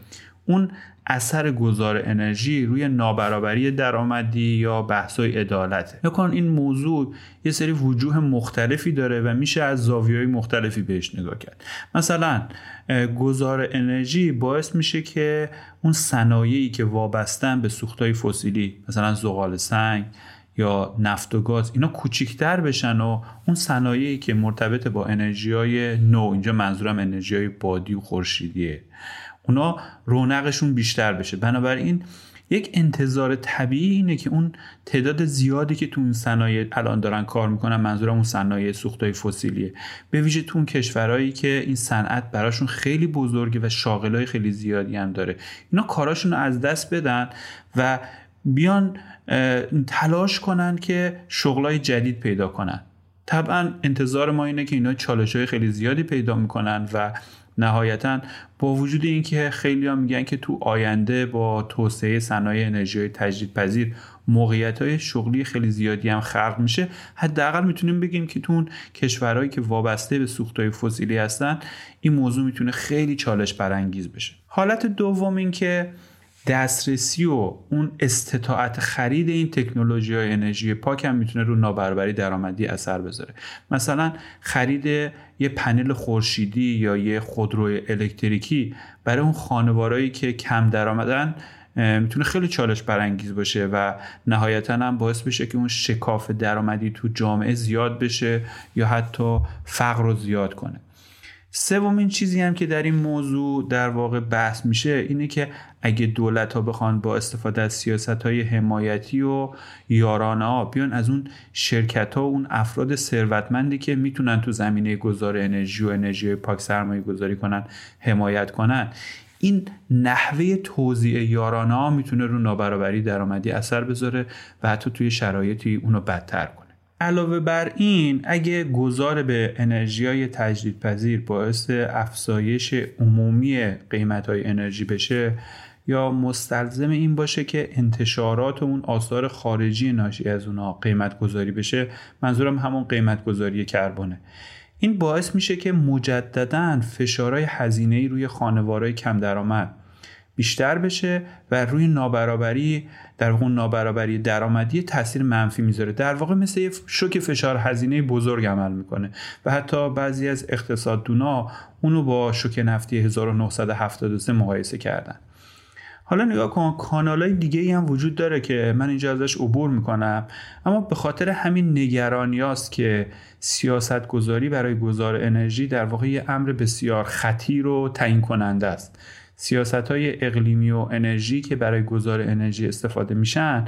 اون اثر گذار انرژی روی نابرابری درآمدی یا بحثای عدالته. نکن این موضوع یه سری وجوه مختلفی داره و میشه از زاویه‌های مختلفی بهش نگاه کرد. مثلا گذار انرژی باعث میشه که اون صنایعی که وابستن به سوختهای فسیلی مثلا زغال سنگ یا نفت و گاز اینا کوچیکتر بشن و اون صنایعی که مرتبط با انرژی های نو اینجا منظورم انرژی های بادی و خورشیدیه. اونا رونقشون بیشتر بشه. بنابراین یک انتظار طبیعی اینه که اون تعداد زیادی که تو اون صنایع الان دارن کار می‌کنن منظورم اون صنایع سوختای فسیلیه. به ویژه تو اون کشورهایی که این صنعت براشون خیلی بزرگه و شاغلای خیلی زیادی هم داره. اینا کاراشون رو از دست بدن و بیان تلاش کنن که شغلای جدید پیدا کنن. طبعا انتظار ما اینه که اینا چالش های خیلی زیادی پیدا می‌کنن و نهایتا با وجود اینکه خیلی ها میگن که تو آینده با توسعه صنایع انرژی تجدیدپذیر موقعیت های شغلی خیلی زیادی هم خلق میشه حداقل می‌تونیم بگیم که تو اون کشورهایی که وابسته به سوختهای فسیلی هستن این موضوع می‌تونه خیلی چالش برانگیز بشه. حالت دوم این که دسترسی و اون استطاعت خرید این تکنولوژی های انرژی پاک هم می‌تونه رو نابرابری درآمدی اثر بذاره. مثلا خرید یه پنل خورشیدی یا یه خودرو الکتریکی برای اون خانوارایی که کم درآمدن می‌تونه خیلی چالش برانگیز باشه و نهایتا هم باعث بشه که اون شکاف درآمدی تو جامعه زیاد بشه یا حتی فقر رو زیاد کنه. سومین چیزی هم که در این موضوع در واقع بحث میشه اینه که اگه دولت ها بخوان با استفاده از سیاست های حمایتی و یارانه ها بیان از اون شرکت ها و اون افراد ثروتمندی که می‌تونن تو زمینه گذار انرژی و انرژی پاک سرمایه گذاری کنن حمایت کنن این نحوه توزیع یارانه ها می‌تونه رو نابرابری درآمدی اثر بذاره و حتی توی شرایطی اونو بدتر علاوه بر این اگه گذار به انرژی های تجدیدپذیر باعث افزایش عمومی قیمت های انرژی بشه یا مستلزم این باشه که انتشارات اون آثار خارجی ناشی از اونها قیمت گذاری بشه منظورم همون قیمت گذاری کربونه این باعث میشه که مجددا فشارهای هزینه روی خانوارهای کم درآمد بیشتر بشه و روی نابرابری در واقع نابرابری درآمدی تاثیر منفی می‌ذاره. در واقع مثل شوک فشار هزینه بزرگ عمل می‌کنه و حتی بعضی از اقتصاددونا اونو با شوک نفتی 1973 مقایسه کردن. حالا نگاه کن کانال های دیگه ای هم وجود داره که من اینجا ازش عبور می‌کنم. اما به خاطر همین نگرانی است که سیاست گذاری برای گذار انرژی در واقع یه امر بسیار خطیر و تعیین کننده است. سیاست های اقلیمی و انرژی که برای گذار انرژی استفاده میشن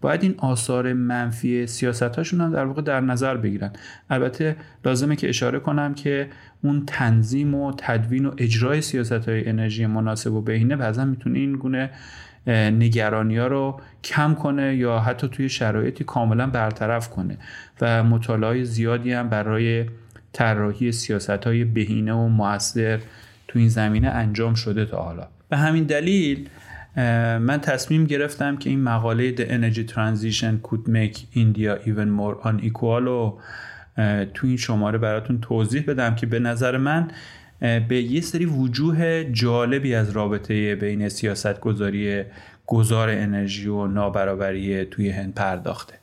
باید این آثار منفی سیاست هاشون هم در واقع در نظر بگیرن. البته لازمه که اشاره کنم که اون تنظیم و تدوین و اجرای سیاست های انرژی مناسب و بهینه بعضا می‌تونه این گونه نگرانی ها رو کم کنه یا حتی توی شرایطی کاملا برطرف کنه و مطالعه زیادی هم برای طراحی سیاست های بهینه و موثر تو این زمینه انجام شده تا حالا. به همین دلیل من تصمیم گرفتم که این مقاله The Energy Transition Could Make India Even More Unequal رو تو این شماره براتون توضیح بدم که به نظر من به یه سری وجوه جالبی از رابطه بین سیاست گذاری گذار انرژی و نابرابری توی هند پرداخته.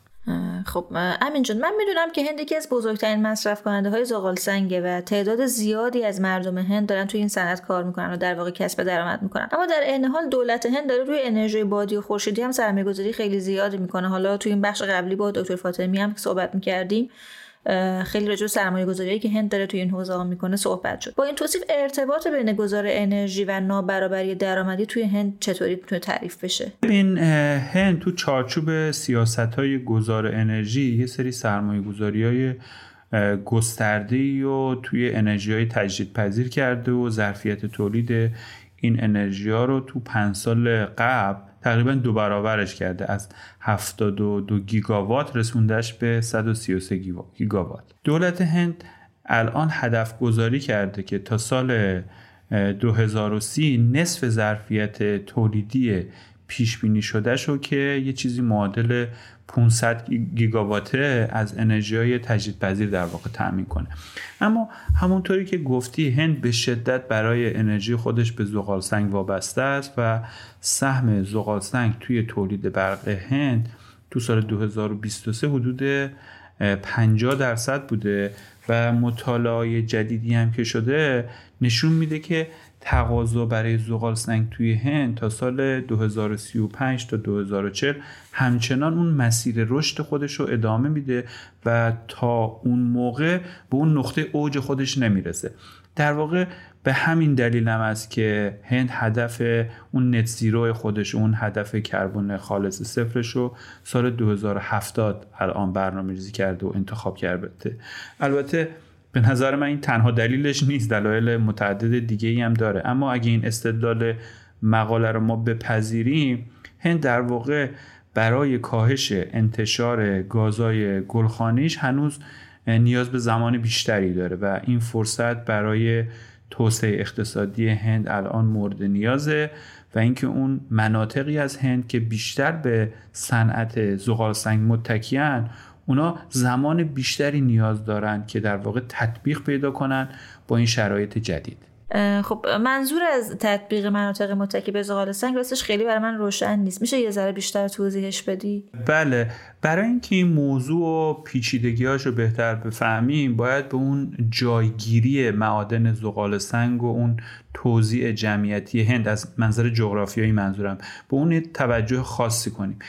خب امین جان من می‌دونم که هند یکی از بزرگترین مصرف کننده های زغال سنگه و تعداد زیادی از مردم هند دارن توی این صنعت کار می‌کنن و در واقع کسب درآمد می‌کنن. اما در عین حال دولت هند داره روی انرژی بادی و خورشیدی هم سرمایه‌گذاری خیلی زیادی می‌کنه. حالا توی این بخش قبلی با دکتر فاطمی هم صحبت می‌کردیم. خیلی راجع سرمایه گذاری که هند داره توی این حوزه ها می‌کنه صحبت شد. با این توصیف ارتباط بین گذار انرژی و نابرابری درآمدی توی هند چطوری می‌تونه تعریف بشه؟ این هند تو چارچوب سیاست های گذار انرژی یه سری سرمایه گذاری های گسترده و توی انرژی های تجدید پذیر کرده و ظرفیت تولید این انرژی ها رو تو پنج سال قبل تقریبا دو برابرش کرده. از 72 گیگاوات رسوندش به 133 گیگاوات. دولت هند الان هدف گذاری کرده که تا سال 2030 نصف ظرفیت تولیدی پیش بینی شده شو که یه چیزی معادل 500 گیگاواته از انرژی های تجدید پذیر در واقع تأمین کنه. اما همونطوری که گفتی هند به شدت برای انرژی خودش به زغال سنگ وابسته است و سهم زغال سنگ توی تولید برق هند تو سال 2023 حدود 50 درصد بوده و مطالعه جدیدی هم که شده نشون میده که تقاضا برای زغال سنگ توی هند تا سال 2035 تا 2040 همچنان اون مسیر رشد خودش رو ادامه میده و تا اون موقع به اون نقطه اوج خودش نمی‌رسه. در واقع به همین دلیل هم است که هند هدف اون نت زیرو خودش اون هدف کربن خالص صفرش رو سال 2070 الان برنامه ریزی کرده و انتخاب کرده. البته به نظر من این تنها دلیلش نیست دلایل متعدد دیگه هم داره. اما اگه این استدلال مقاله رو ما بپذیریم هند در واقع برای کاهش انتشار گازای گلخانیش هنوز نیاز به زمان بیشتری داره و این فرصت برای توسعه اقتصادی هند الان مورد نیازه و اینکه اون مناطقی از هند که بیشتر به صنعت زغال سنگ متکیان اونا زمان بیشتری نیاز دارند که در واقع تطبیق پیدا کنن با این شرایط جدید. خب منظور از تطبیق مناطق متکی به زغال سنگ راستش خیلی برای من روشن نیست. میشه یه ذره بیشتر توضیحش بدی؟ بله برای اینکه این موضوع و پیچیدگیاش رو بهتر بفهمیم باید به اون جایگیری معادن زغال سنگ و اون توزیع جمعیتی هند از منظر جغرافیایی منظورم به اون توجه خاصی کنیم.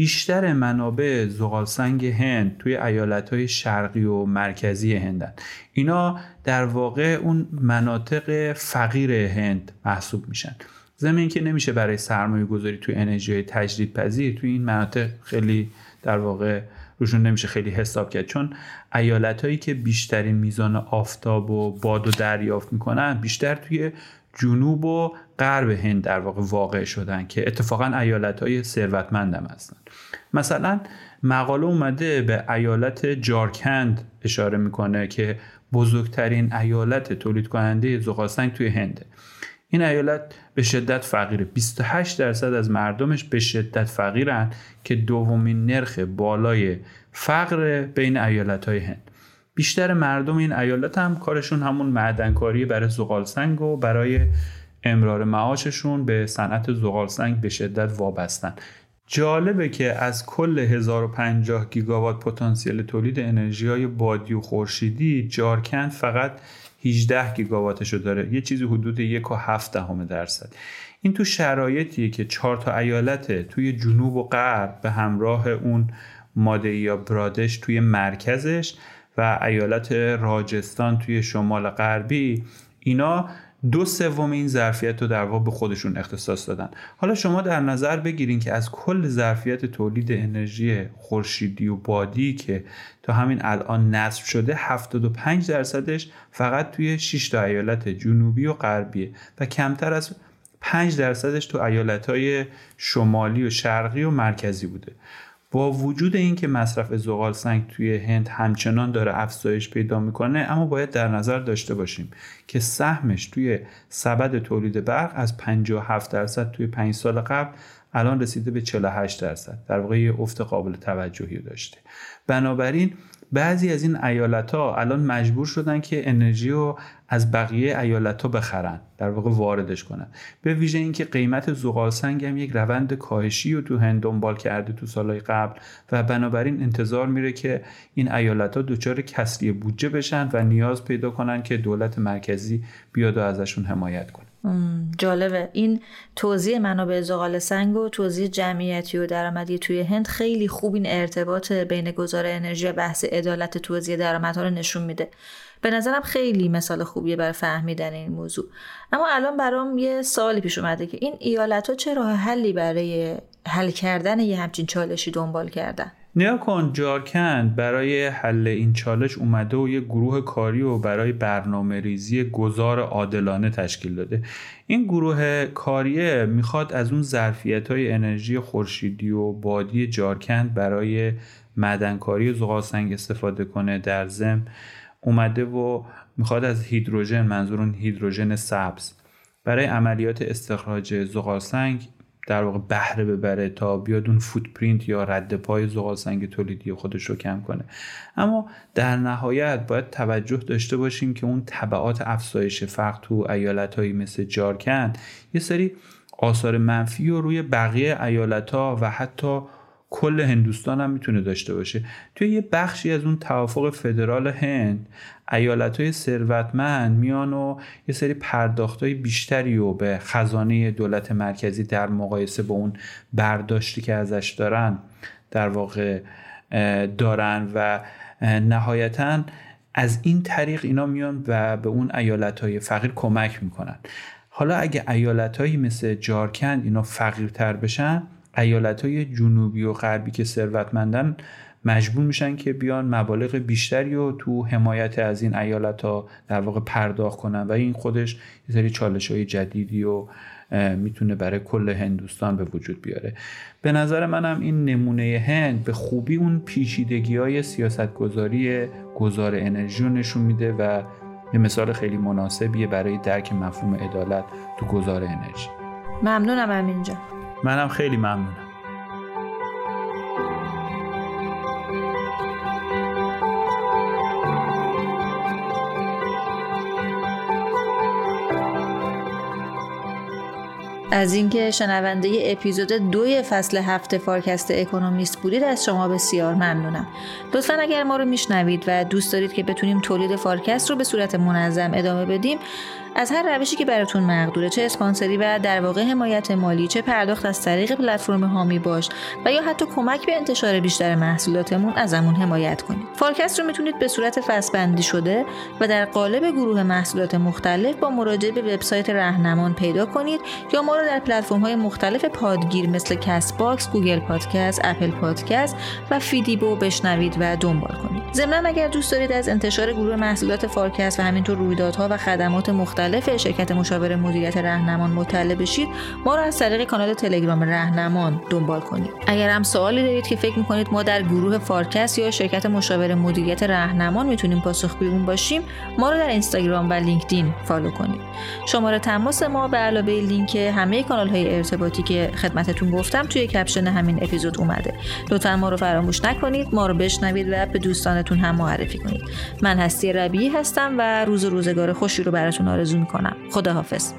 بیشتر منابع زغال سنگ هند توی های شرقی و مرکزی هندن. اینا در واقع اون مناطق فقیر هند محسوب میشن. زمین که نمیشه برای سرمایه گذاری توی انرژی تجدید پذیر توی این مناطق خیلی در واقع روشون نمیشه خیلی حساب کرد. چون ایالت هایی که بیشترین میزان آفتاب و باد و دریافت می‌کنن بیشتر توی جنوب و غرب هند در واقع واقع شدن که اتفاقا ایالت های ثروتمند هم هستن. مثلا مقاله اومده به ایالت جارکند اشاره می‌کنه که بزرگترین ایالت تولید کننده زغالسنگ توی هنده این ایالت به شدت فقیره. 28 درصد از مردمش به شدت فقیرن که دومین نرخ بالای فقر بین ایالت های هند. بیشتر مردم این ایالت هم کارشون همون معدنکاری برای زغال سنگ و برای امرار معاششون به صنعت زغال سنگ به شدت وابستن. جالبه که از کل 1050 گیگاوات پتانسیل تولید انرژی های بادی و خورشیدی جارکند فقط 18 گیگاواتشو داره. یه چیزی حدود یک و هفت دهم درصد. این تو شرایطیه که چهار تا ایالت توی جنوب و غرب به همراه اون ماده یا برادش توی مرکزش و ایالت راجستان توی شمال غربی اینا دو سوم این ظرفیت رو در واقع به خودشون اختصاص دادن. حالا شما در نظر بگیرین که از کل ظرفیت تولید انرژی خورشیدی و بادی که تا همین الان نصب شده 75 درصدش فقط توی 6 تا ایالت جنوبی و غربیه و کمتر از 5 درصدش تو ایالت های شمالی و شرقی و مرکزی بوده. با وجود اینکه مصرف زغال سنگ توی هند همچنان داره افزایش پیدا می‌کنه اما باید در نظر داشته باشیم که سهمش توی سبد تولید برق از 57 درصد توی 5 سال قبل الان رسیده به 48 درصد در واقع یه افت قابل توجهی داشته. بنابراین بعضی از این ایالت ها الان مجبور شدن که انرژی رو از بقیه ایالت ها بخرن در واقع واردش کنن. به ویژه اینکه قیمت زغال سنگ هم یک روند کاهشی رو تو هند دنبال کرده تو سالهای قبل و بنابراین انتظار میره که این ایالت ها دچار کسری بودجه بشن و نیاز پیدا کنن که دولت مرکزی بیاد و ازشون حمایت کنه. جالبه. این توضیح منابع زغال سنگ و توضیح جمعیتی و درآمدی توی هند خیلی خوب این ارتباط بین گذار انرژی و بحث عدالت توزیع درآمدها رو نشون میده. به نظرم خیلی مثال خوبیه برای فهمیدن این موضوع. اما الان برام یه سوالی پیش اومده که این ایالت ها چه راه حلی برای حل کردن یه همچین چالشی دنبال کردن؟ نیا کن جارکند برای حل این چالش اومده و یه گروه کاری و برای برنامه ریزی گذار عادلانه تشکیل داده. این گروه کاریه می‌خواد از اون ظرفیت های انرژی خورشیدی و بادی جارکند برای معدنکاری زغال سنگ استفاده کنه. در زم اومده و می‌خواد از هیدروژن منظور هیدروژن سبز برای عملیات استخراج زغال سنگ در واقع بهره ببره تا بیاد اون فوتپرینت یا رد پای زغال سنگ تولیدی خودش رو کم کنه. اما در نهایت باید توجه داشته باشیم که اون طبعات افزایش فقر تو ایالت هایی مثل جارکند یه سری آثار منفی رو روی بقیه ایالت ها و حتی کل هندوستان هم می‌تونه داشته باشه. توی یه بخشی از اون توافق فدرال هند ایالت های ثروتمند میان و یه سری پرداخت های بیشتری و به خزانه دولت مرکزی در مقایسه با اون برداشتی که ازش دارن در واقع دارن و نهایتا از این طریق اینا میان و به اون ایالت های فقیر کمک می‌کنن. حالا اگه ایالت مثل جارکند اینا فقیرتر بشن ایالت های جنوبی و غربی که ثروتمندن مجبور میشن که بیان مبالغ بیشتری و تو حمایت از این ایالت ها در واقع پرداخت کنن. و این خودش یه سری چالش های جدیدی و می‌تونه برای کل هندوستان به وجود بیاره. به نظر منم این نمونه هند به خوبی اون پیچیدگی های سیاست گذاری گذار انرژی رو نشون میده و یه مثال خیلی مناسبیه برای درک مفهوم عدالت تو گذار انرژی. ممنونم اینجا منم خیلی ممنونم. از اینکه شنونده اپیزود دوی فصل هفت فارکست اکونومیست بودید از شما بسیار ممنونم. لطفا اگر ما رو میشنوید و دوست دارید که بتونیم تولید فارکست رو به صورت منظم ادامه بدیم از هر روشی که براتون مقدوره چه اسپانسری و در واقع حمایت مالی چه پرداخت از طریق پلتفرم حامی باش و یا حتی کمک به انتشار بیشتر محصولاتمون ازمون حمایت کنید فارکست رو می‌تونید به صورت فصل شده و در قالب گروه محصولات مختلف با مراجعه به وبسایت رهنمان پیدا کنید یا ما رو در پلتفرم های مختلف پادگیر مثل Castbox، Google Podcast، Apple Podcast و فیدیبو بشنوید و دنبال کنید. ضمنا اگر دوست دارید از انتشار گروه محصولات فارکست و همینطور رویدادها و خدمات مختلف مختلف شرکت مشاور مدیریت رهنمان مطلع بشید ما رو از طریق کانال تلگرام رهنمان دنبال کنید. اگر هم سوالی دارید که فکر می‌کنید ما در گروه فارکست یا شرکت مشاور مدیریت رهنمان می‌تونیم پاسخگوی اون باشیم ما رو در اینستاگرام و لینکدین follow کنید. شماره تماس ما به علاوه لینک همه کانال های ارتباطی که خدمتتون گفتم توی caption همین اپیزود اومده. لطفا ما رو فراموش نکنید ما رو بشنوید و به دوستانتون هم معرفی کنید. من هستی ربیعی هستم و روز و روزگار خوشی رو براتون آرزو می‌کنم. خداحافظ.